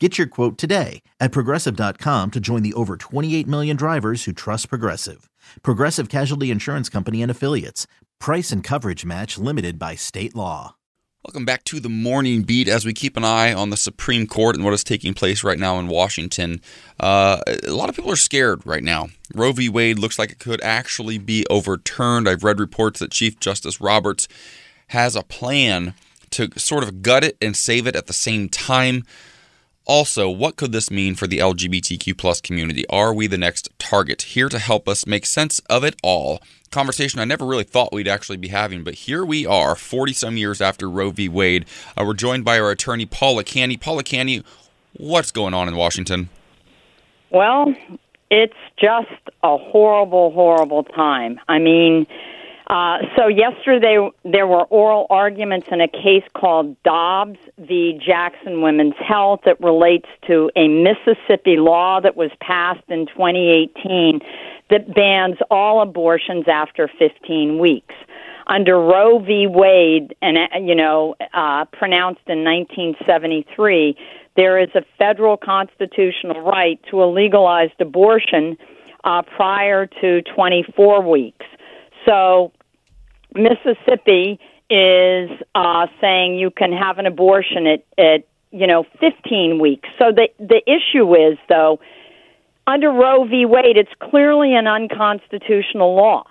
Get your quote today at progressive.com to join the over 28 million drivers who trust Progressive. Progressive Casualty Insurance Company and Affiliates. Price and coverage match limited by state law. Welcome back to the morning beat as we keep an eye on the Supreme Court and what is taking place right now in Washington. Uh, a lot of people are scared right now. Roe v. Wade looks like it could actually be overturned. I've read reports that Chief Justice Roberts has a plan to sort of gut it and save it at the same time. Also, what could this mean for the LGBTQ plus community? Are we the next target? Here to help us make sense of it all. Conversation I never really thought we'd actually be having, but here we are, 40 some years after Roe v. Wade. Uh, we're joined by our attorney, Paula Canny. Paula Canny, what's going on in Washington? Well, it's just a horrible, horrible time. I mean, uh, so yesterday there were oral arguments in a case called Dobbs v. Jackson Women's Health that relates to a Mississippi law that was passed in 2018 that bans all abortions after 15 weeks. Under Roe v. Wade, and uh, you know, uh, pronounced in 1973, there is a federal constitutional right to a legalized abortion uh, prior to 24 weeks. So Mississippi is uh, saying you can have an abortion at, at you know 15 weeks. So the the issue is though under Roe v. Wade, it's clearly an unconstitutional law.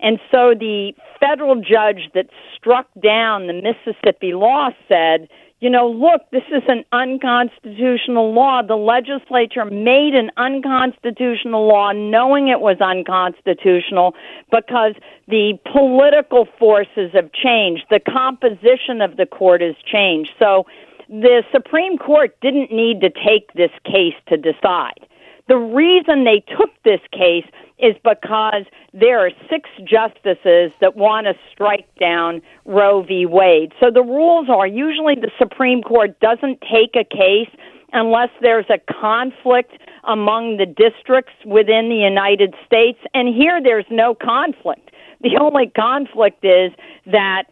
And so the federal judge that struck down the Mississippi law said you know, look, this is an unconstitutional law. The legislature made an unconstitutional law knowing it was unconstitutional because the political forces have changed. The composition of the court has changed. So the Supreme Court didn't need to take this case to decide. The reason they took this case is because there are six justices that want to strike down Roe v. Wade. So the rules are usually the Supreme Court doesn't take a case unless there's a conflict among the districts within the United States. And here there's no conflict. The only conflict is that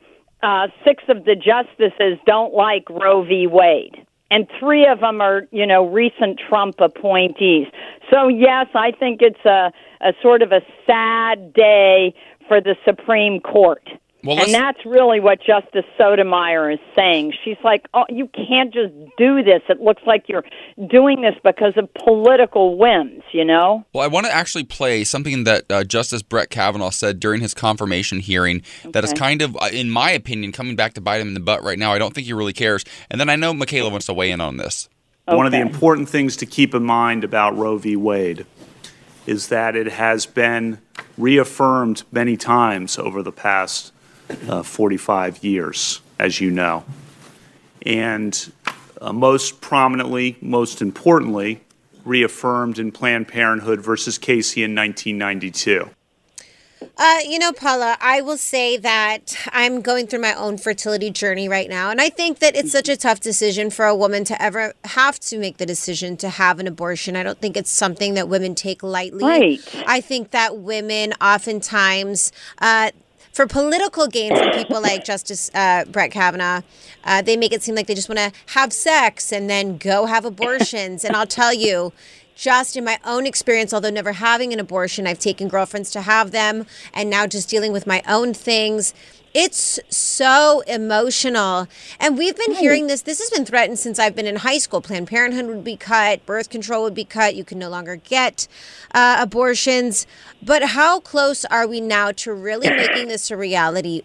uh, six of the justices don't like Roe v. Wade and three of them are, you know, recent Trump appointees. So yes, I think it's a, a sort of a sad day for the Supreme Court. Well, and that's really what Justice Sotomayor is saying. She's like, "Oh, you can't just do this. It looks like you're doing this because of political whims, you know." Well, I want to actually play something that uh, Justice Brett Kavanaugh said during his confirmation hearing okay. that is kind of, uh, in my opinion, coming back to bite him in the butt right now. I don't think he really cares. And then I know Michaela wants to weigh in on this. Okay. One of the important things to keep in mind about Roe v. Wade is that it has been reaffirmed many times over the past 45 years, as you know. And uh, most prominently, most importantly, reaffirmed in Planned Parenthood versus Casey in 1992. Uh, you know, Paula, I will say that I'm going through my own fertility journey right now. And I think that it's such a tough decision for a woman to ever have to make the decision to have an abortion. I don't think it's something that women take lightly. Right. I think that women oftentimes, uh, for political gain from people like Justice uh, Brett Kavanaugh, uh, they make it seem like they just want to have sex and then go have abortions. and I'll tell you, just in my own experience, although never having an abortion, I've taken girlfriends to have them, and now just dealing with my own things. It's so emotional. And we've been hearing this. This has been threatened since I've been in high school. Planned Parenthood would be cut, birth control would be cut. You can no longer get uh, abortions. But how close are we now to really making this a reality?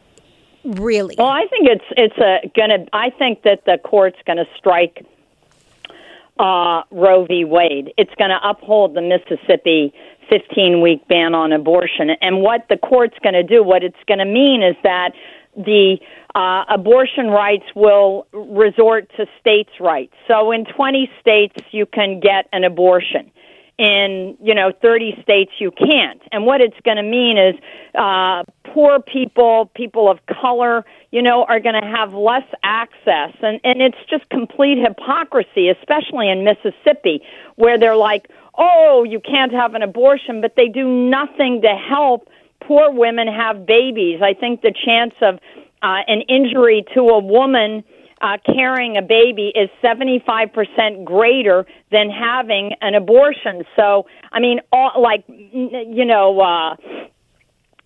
Really? Well, I think it's it's a gonna. I think that the court's gonna strike uh, Roe v. Wade. It's going to uphold the Mississippi 15 week ban on abortion. And what the court's going to do, what it's going to mean is that the uh, abortion rights will resort to states' rights. So in 20 states, you can get an abortion. In you know 30 states, you can't. And what it's going to mean is uh, poor people, people of color, you know, are going to have less access. And, and it's just complete hypocrisy, especially in Mississippi, where they're like, oh, you can't have an abortion, but they do nothing to help poor women have babies. I think the chance of uh, an injury to a woman uh, carrying a baby is 75% greater than having an abortion. So, I mean, all, like, you know, uh,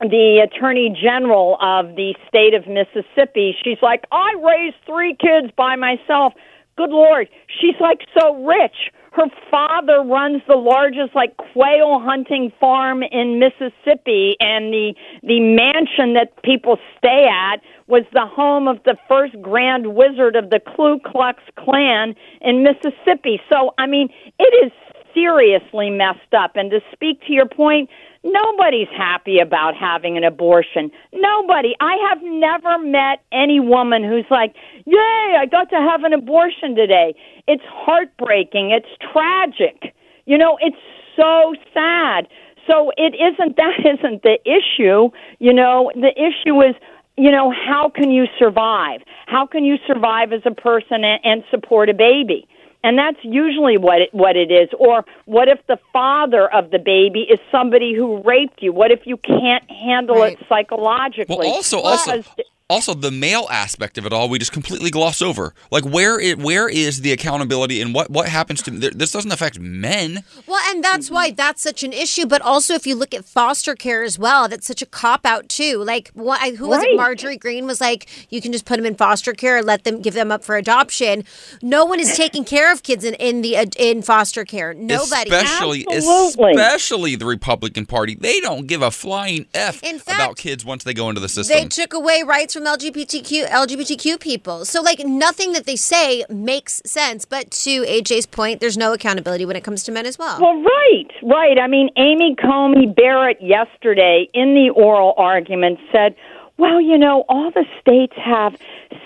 the attorney general of the state of Mississippi, she's like, I raised three kids by myself. Good Lord. She's like so rich. Her father runs the largest like quail hunting farm in Mississippi and the the mansion that people stay at was the home of the first grand wizard of the Ku Klux Klan in Mississippi. So I mean, it is seriously messed up and to speak to your point, Nobody's happy about having an abortion. Nobody. I have never met any woman who's like, Yay, I got to have an abortion today. It's heartbreaking. It's tragic. You know, it's so sad. So it isn't, that isn't the issue. You know, the issue is, you know, how can you survive? How can you survive as a person and, and support a baby? And that's usually what it, what it is. Or what if the father of the baby is somebody who raped you? What if you can't handle right. it psychologically? Well, also, also, also the male aspect of it all we just completely gloss over. Like where it where is the accountability and what what happens to this doesn't affect men. Well and that's why that's such an issue but also if you look at foster care as well that's such a cop out too. Like what who was right. it Marjorie Greene was like you can just put them in foster care let them give them up for adoption. No one is taking care of kids in, in the in foster care. Nobody. Especially Absolutely. especially the republican party. They don't give a flying f in fact, about kids once they go into the system. they took away rights from LGBTQ LGBTQ people. So like nothing that they say makes sense. But to AJ's point, there's no accountability when it comes to men as well. Well, right, right. I mean, Amy Coney Barrett yesterday in the oral argument said, "Well, you know, all the states have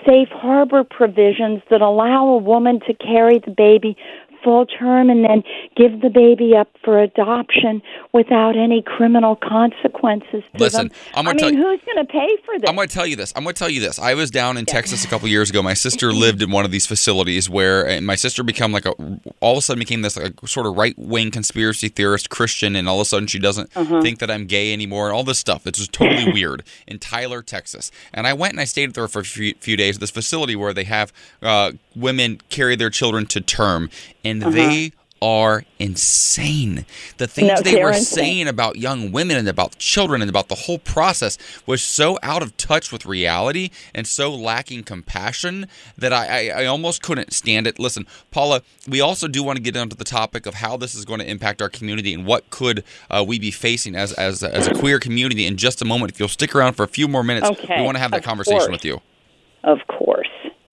safe harbor provisions that allow a woman to carry the baby full term and then give the baby up for adoption without any criminal consequences Listen, them. I'm I mean, you, who's going to pay for this? I'm going to tell you this. I'm going to tell you this. I was down in yeah. Texas a couple years ago. My sister lived in one of these facilities where my sister became like a all of a sudden became this like sort of right wing conspiracy theorist Christian, and all of a sudden she doesn't uh-huh. think that I'm gay anymore, and all this stuff. It's just totally weird in Tyler, Texas. And I went and I stayed there for a few, few days at this facility where they have uh, women carry their children to term and uh-huh. they are insane. The things no, they were saying about young women and about children and about the whole process was so out of touch with reality and so lacking compassion that I, I, I, almost couldn't stand it. Listen, Paula, we also do want to get onto the topic of how this is going to impact our community and what could uh, we be facing as, as, as a queer community in just a moment. If you'll stick around for a few more minutes, okay. we want to have that of conversation course. with you. Of course.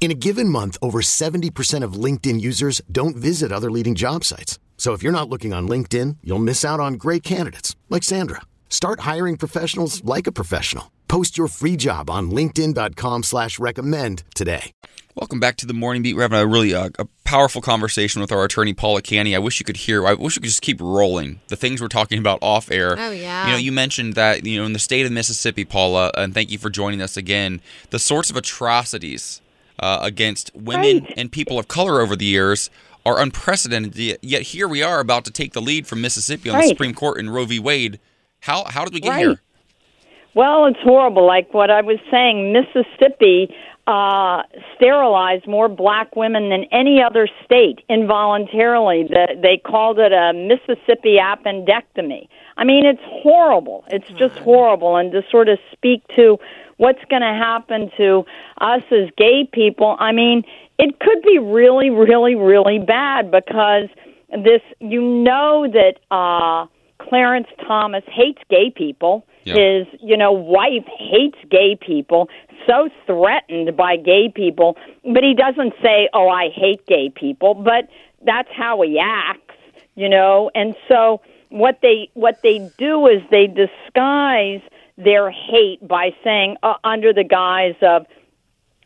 In a given month, over 70% of LinkedIn users don't visit other leading job sites. So if you're not looking on LinkedIn, you'll miss out on great candidates like Sandra. Start hiring professionals like a professional. Post your free job on linkedin.com slash recommend today. Welcome back to the Morning Beat. We're having a really uh, a powerful conversation with our attorney, Paula Canny. I wish you could hear. I wish we could just keep rolling the things we're talking about off air. Oh, yeah. You know, you mentioned that you know in the state of Mississippi, Paula, and thank you for joining us again. The sorts of atrocities uh, against women Right. and people of color over the years are unprecedented. Yet here we are about to take the lead from Mississippi on the Supreme Court in Roe v. Wade. How how did we get Right. here? Well, it's horrible. Like what I was saying, Mississippi uh, sterilized more black women than any other state involuntarily. The, they called it a Mississippi appendectomy. I mean, it's horrible. It's just horrible. And to sort of speak to what's going to happen to us as gay people, I mean, it could be really, really, really bad because this, you know, that. Uh, Clarence Thomas hates gay people. Yeah. His, you know, wife hates gay people. So threatened by gay people, but he doesn't say, "Oh, I hate gay people," but that's how he acts, you know. And so what they what they do is they disguise their hate by saying uh, under the guise of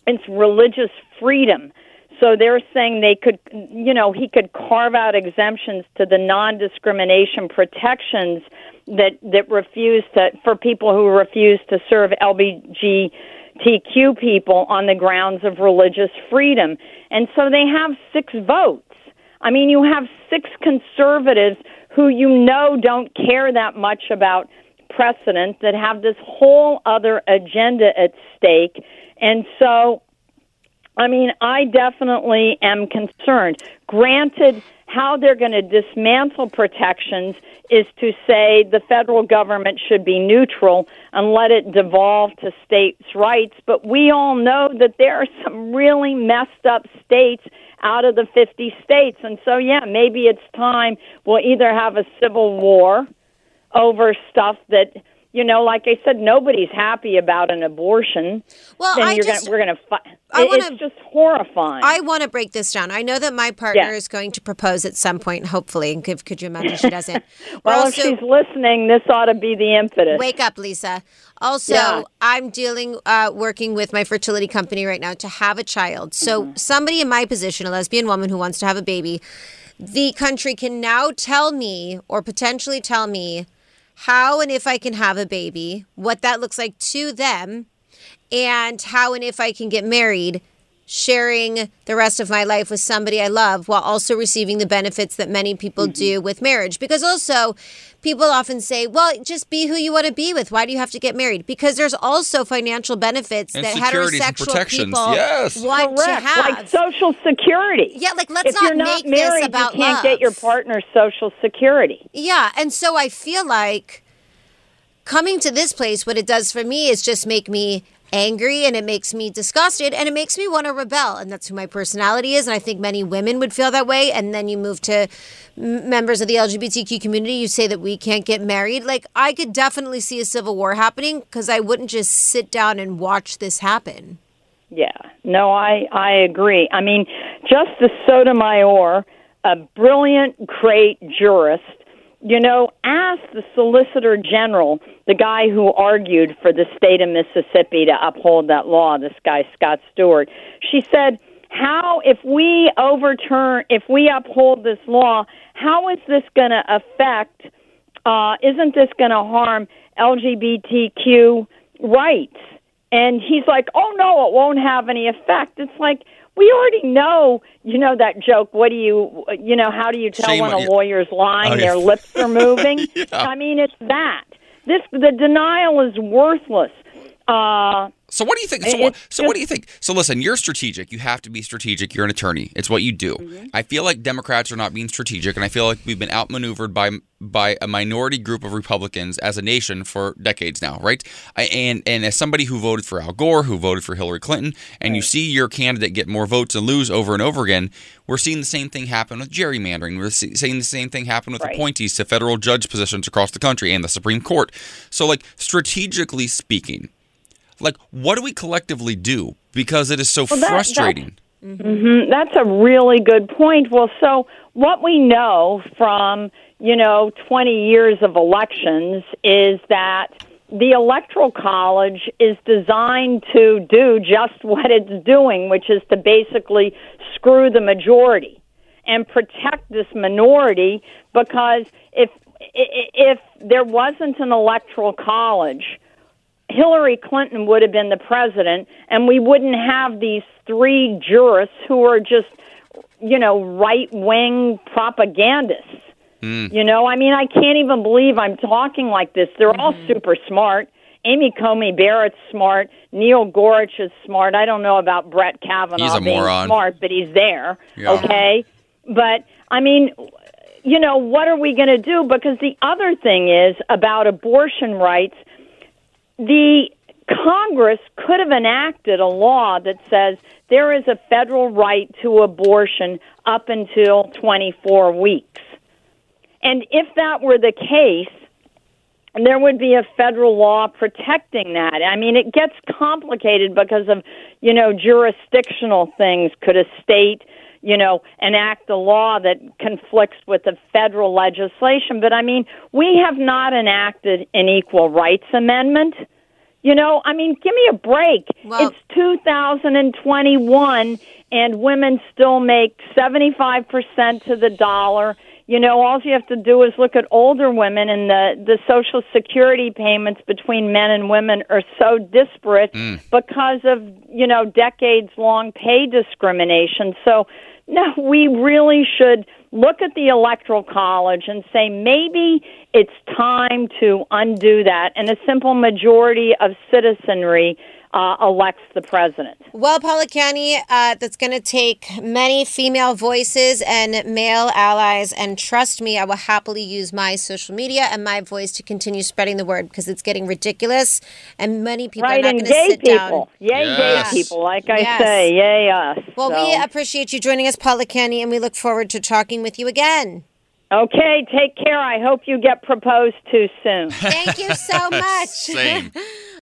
it's religious freedom. So they're saying they could, you know, he could carve out exemptions to the non-discrimination protections that that refuse to for people who refuse to serve LGBTQ people on the grounds of religious freedom. And so they have six votes. I mean, you have six conservatives who you know don't care that much about precedent that have this whole other agenda at stake. And so I mean, I definitely am concerned. Granted, how they're going to dismantle protections is to say the federal government should be neutral and let it devolve to states' rights. But we all know that there are some really messed up states out of the 50 states. And so, yeah, maybe it's time we'll either have a civil war over stuff that you know, like I said, nobody's happy about an abortion. Well, then I you're just- gonna, we're going to fight. It's just horrifying. I want to break this down. I know that my partner Yeah. is going to propose at some point, hopefully. And could, could you imagine she doesn't? Well, also- if she's listening, this ought to be the impetus. Wake up, Lisa. Also, Yeah. I'm dealing, uh, working with my fertility company right now to have a child. So, somebody in my position, a lesbian woman who wants to have a baby, the country can now tell me or potentially tell me how and if I can have a baby, what that looks like to them, and how and if I can get married, sharing the rest of my life with somebody I love while also receiving the benefits that many people do with marriage. Because also, people often say, well, just be who you want to be with. Why do you have to get married? Because there's also financial benefits And that heterosexual people Yes. want Correct. to have. Like Social Security. yeah, like let's if not you're not make married, this about you can't love. get your partner's Social Security. Yeah, and so I feel like coming to this place, what it does for me is just make me angry and it makes me disgusted and it makes me want to rebel. And that's who my personality is. And I think many women would feel that way. And then you move to members of the LGBTQ community, you say that we can't get married. Like, I could definitely see a civil war happening because I wouldn't just sit down and watch this happen. Yeah, no, I I agree. I mean, Justice Sotomayor, a brilliant, great jurist, you know, asked the Solicitor General, the guy who argued for the state of Mississippi to uphold that law, this guy Scott Stewart. She said, "How if we overturn, if we uphold this law, how is this going to affect? Uh, isn't this going to harm LGBTQ rights?" And he's like, "Oh no, it won't have any effect." It's like we already know, you know that joke. What do you, you know, how do you tell Shame when a you. lawyer's lying? Oh, yeah. Their lips are moving. Yeah. I mean, it's that. This the denial is worthless. Uh, So what do you think? So, what, so what do you think? So listen, you're strategic. You have to be strategic. You're an attorney. It's what you do. Mm-hmm. I feel like Democrats are not being strategic, and I feel like we've been outmaneuvered by by a minority group of Republicans as a nation for decades now, right? I, and and as somebody who voted for Al Gore, who voted for Hillary Clinton, and you see your candidate get more votes and lose over and over again, we're seeing the same thing happen with gerrymandering. We're see, seeing the same thing happen with Right. appointees to federal judge positions across the country and the Supreme Court. So, like strategically speaking, like what do we collectively do because it is so Well, that- frustrating? Mhm, That's a really good point. Well, so what we know from, you know, 20 years of elections is that the Electoral College is designed to do just what it's doing, which is to basically screw the majority and protect this minority because if i- if there wasn't an electoral college Hillary Clinton would have been the president, and we wouldn't have these three jurists who are just, you know, right wing propagandists. Hmm. You know, I mean, I can't even believe I'm talking like this. They're all hmm. super smart. Amy Coney Barrett's smart. Neil Gorsuch is smart. I don't know about Brett Kavanaugh He's a being moron. smart, but he's there. Yeah. Okay, but I mean, you know, what are we going to do? Because the other thing is about abortion rights the Congress could have enacted a law that says there is a federal right to abortion up until 24 weeks. And if that were the case, there would be a federal law protecting that. I mean, it gets complicated because of, you know, jurisdictional things. Could a state, you know, enact a law that conflicts with the federal legislation? But I mean, we have not enacted an equal rights amendment. You know, I mean, give me a break. Well- it's 2021 and women still make 75% to the dollar. You know, all you have to do is look at older women and the the social security payments between men and women are so disparate mm. because of, you know, decades long pay discrimination. So, no, we really should look at the electoral college and say maybe it's time to undo that and a simple majority of citizenry uh, elects the president. Well, Paula Canny, uh, that's going to take many female voices and male allies. And trust me, I will happily use my social media and my voice to continue spreading the word because it's getting ridiculous. And many people right, are not going to sit people. down. Yay, Yes. gay people, like I Yes. say. Yay, us. Well, So- we appreciate you joining us, Paula Canny, and we look forward to talking with you again. Okay, take care. I hope you get proposed to soon. Thank you so much. Same.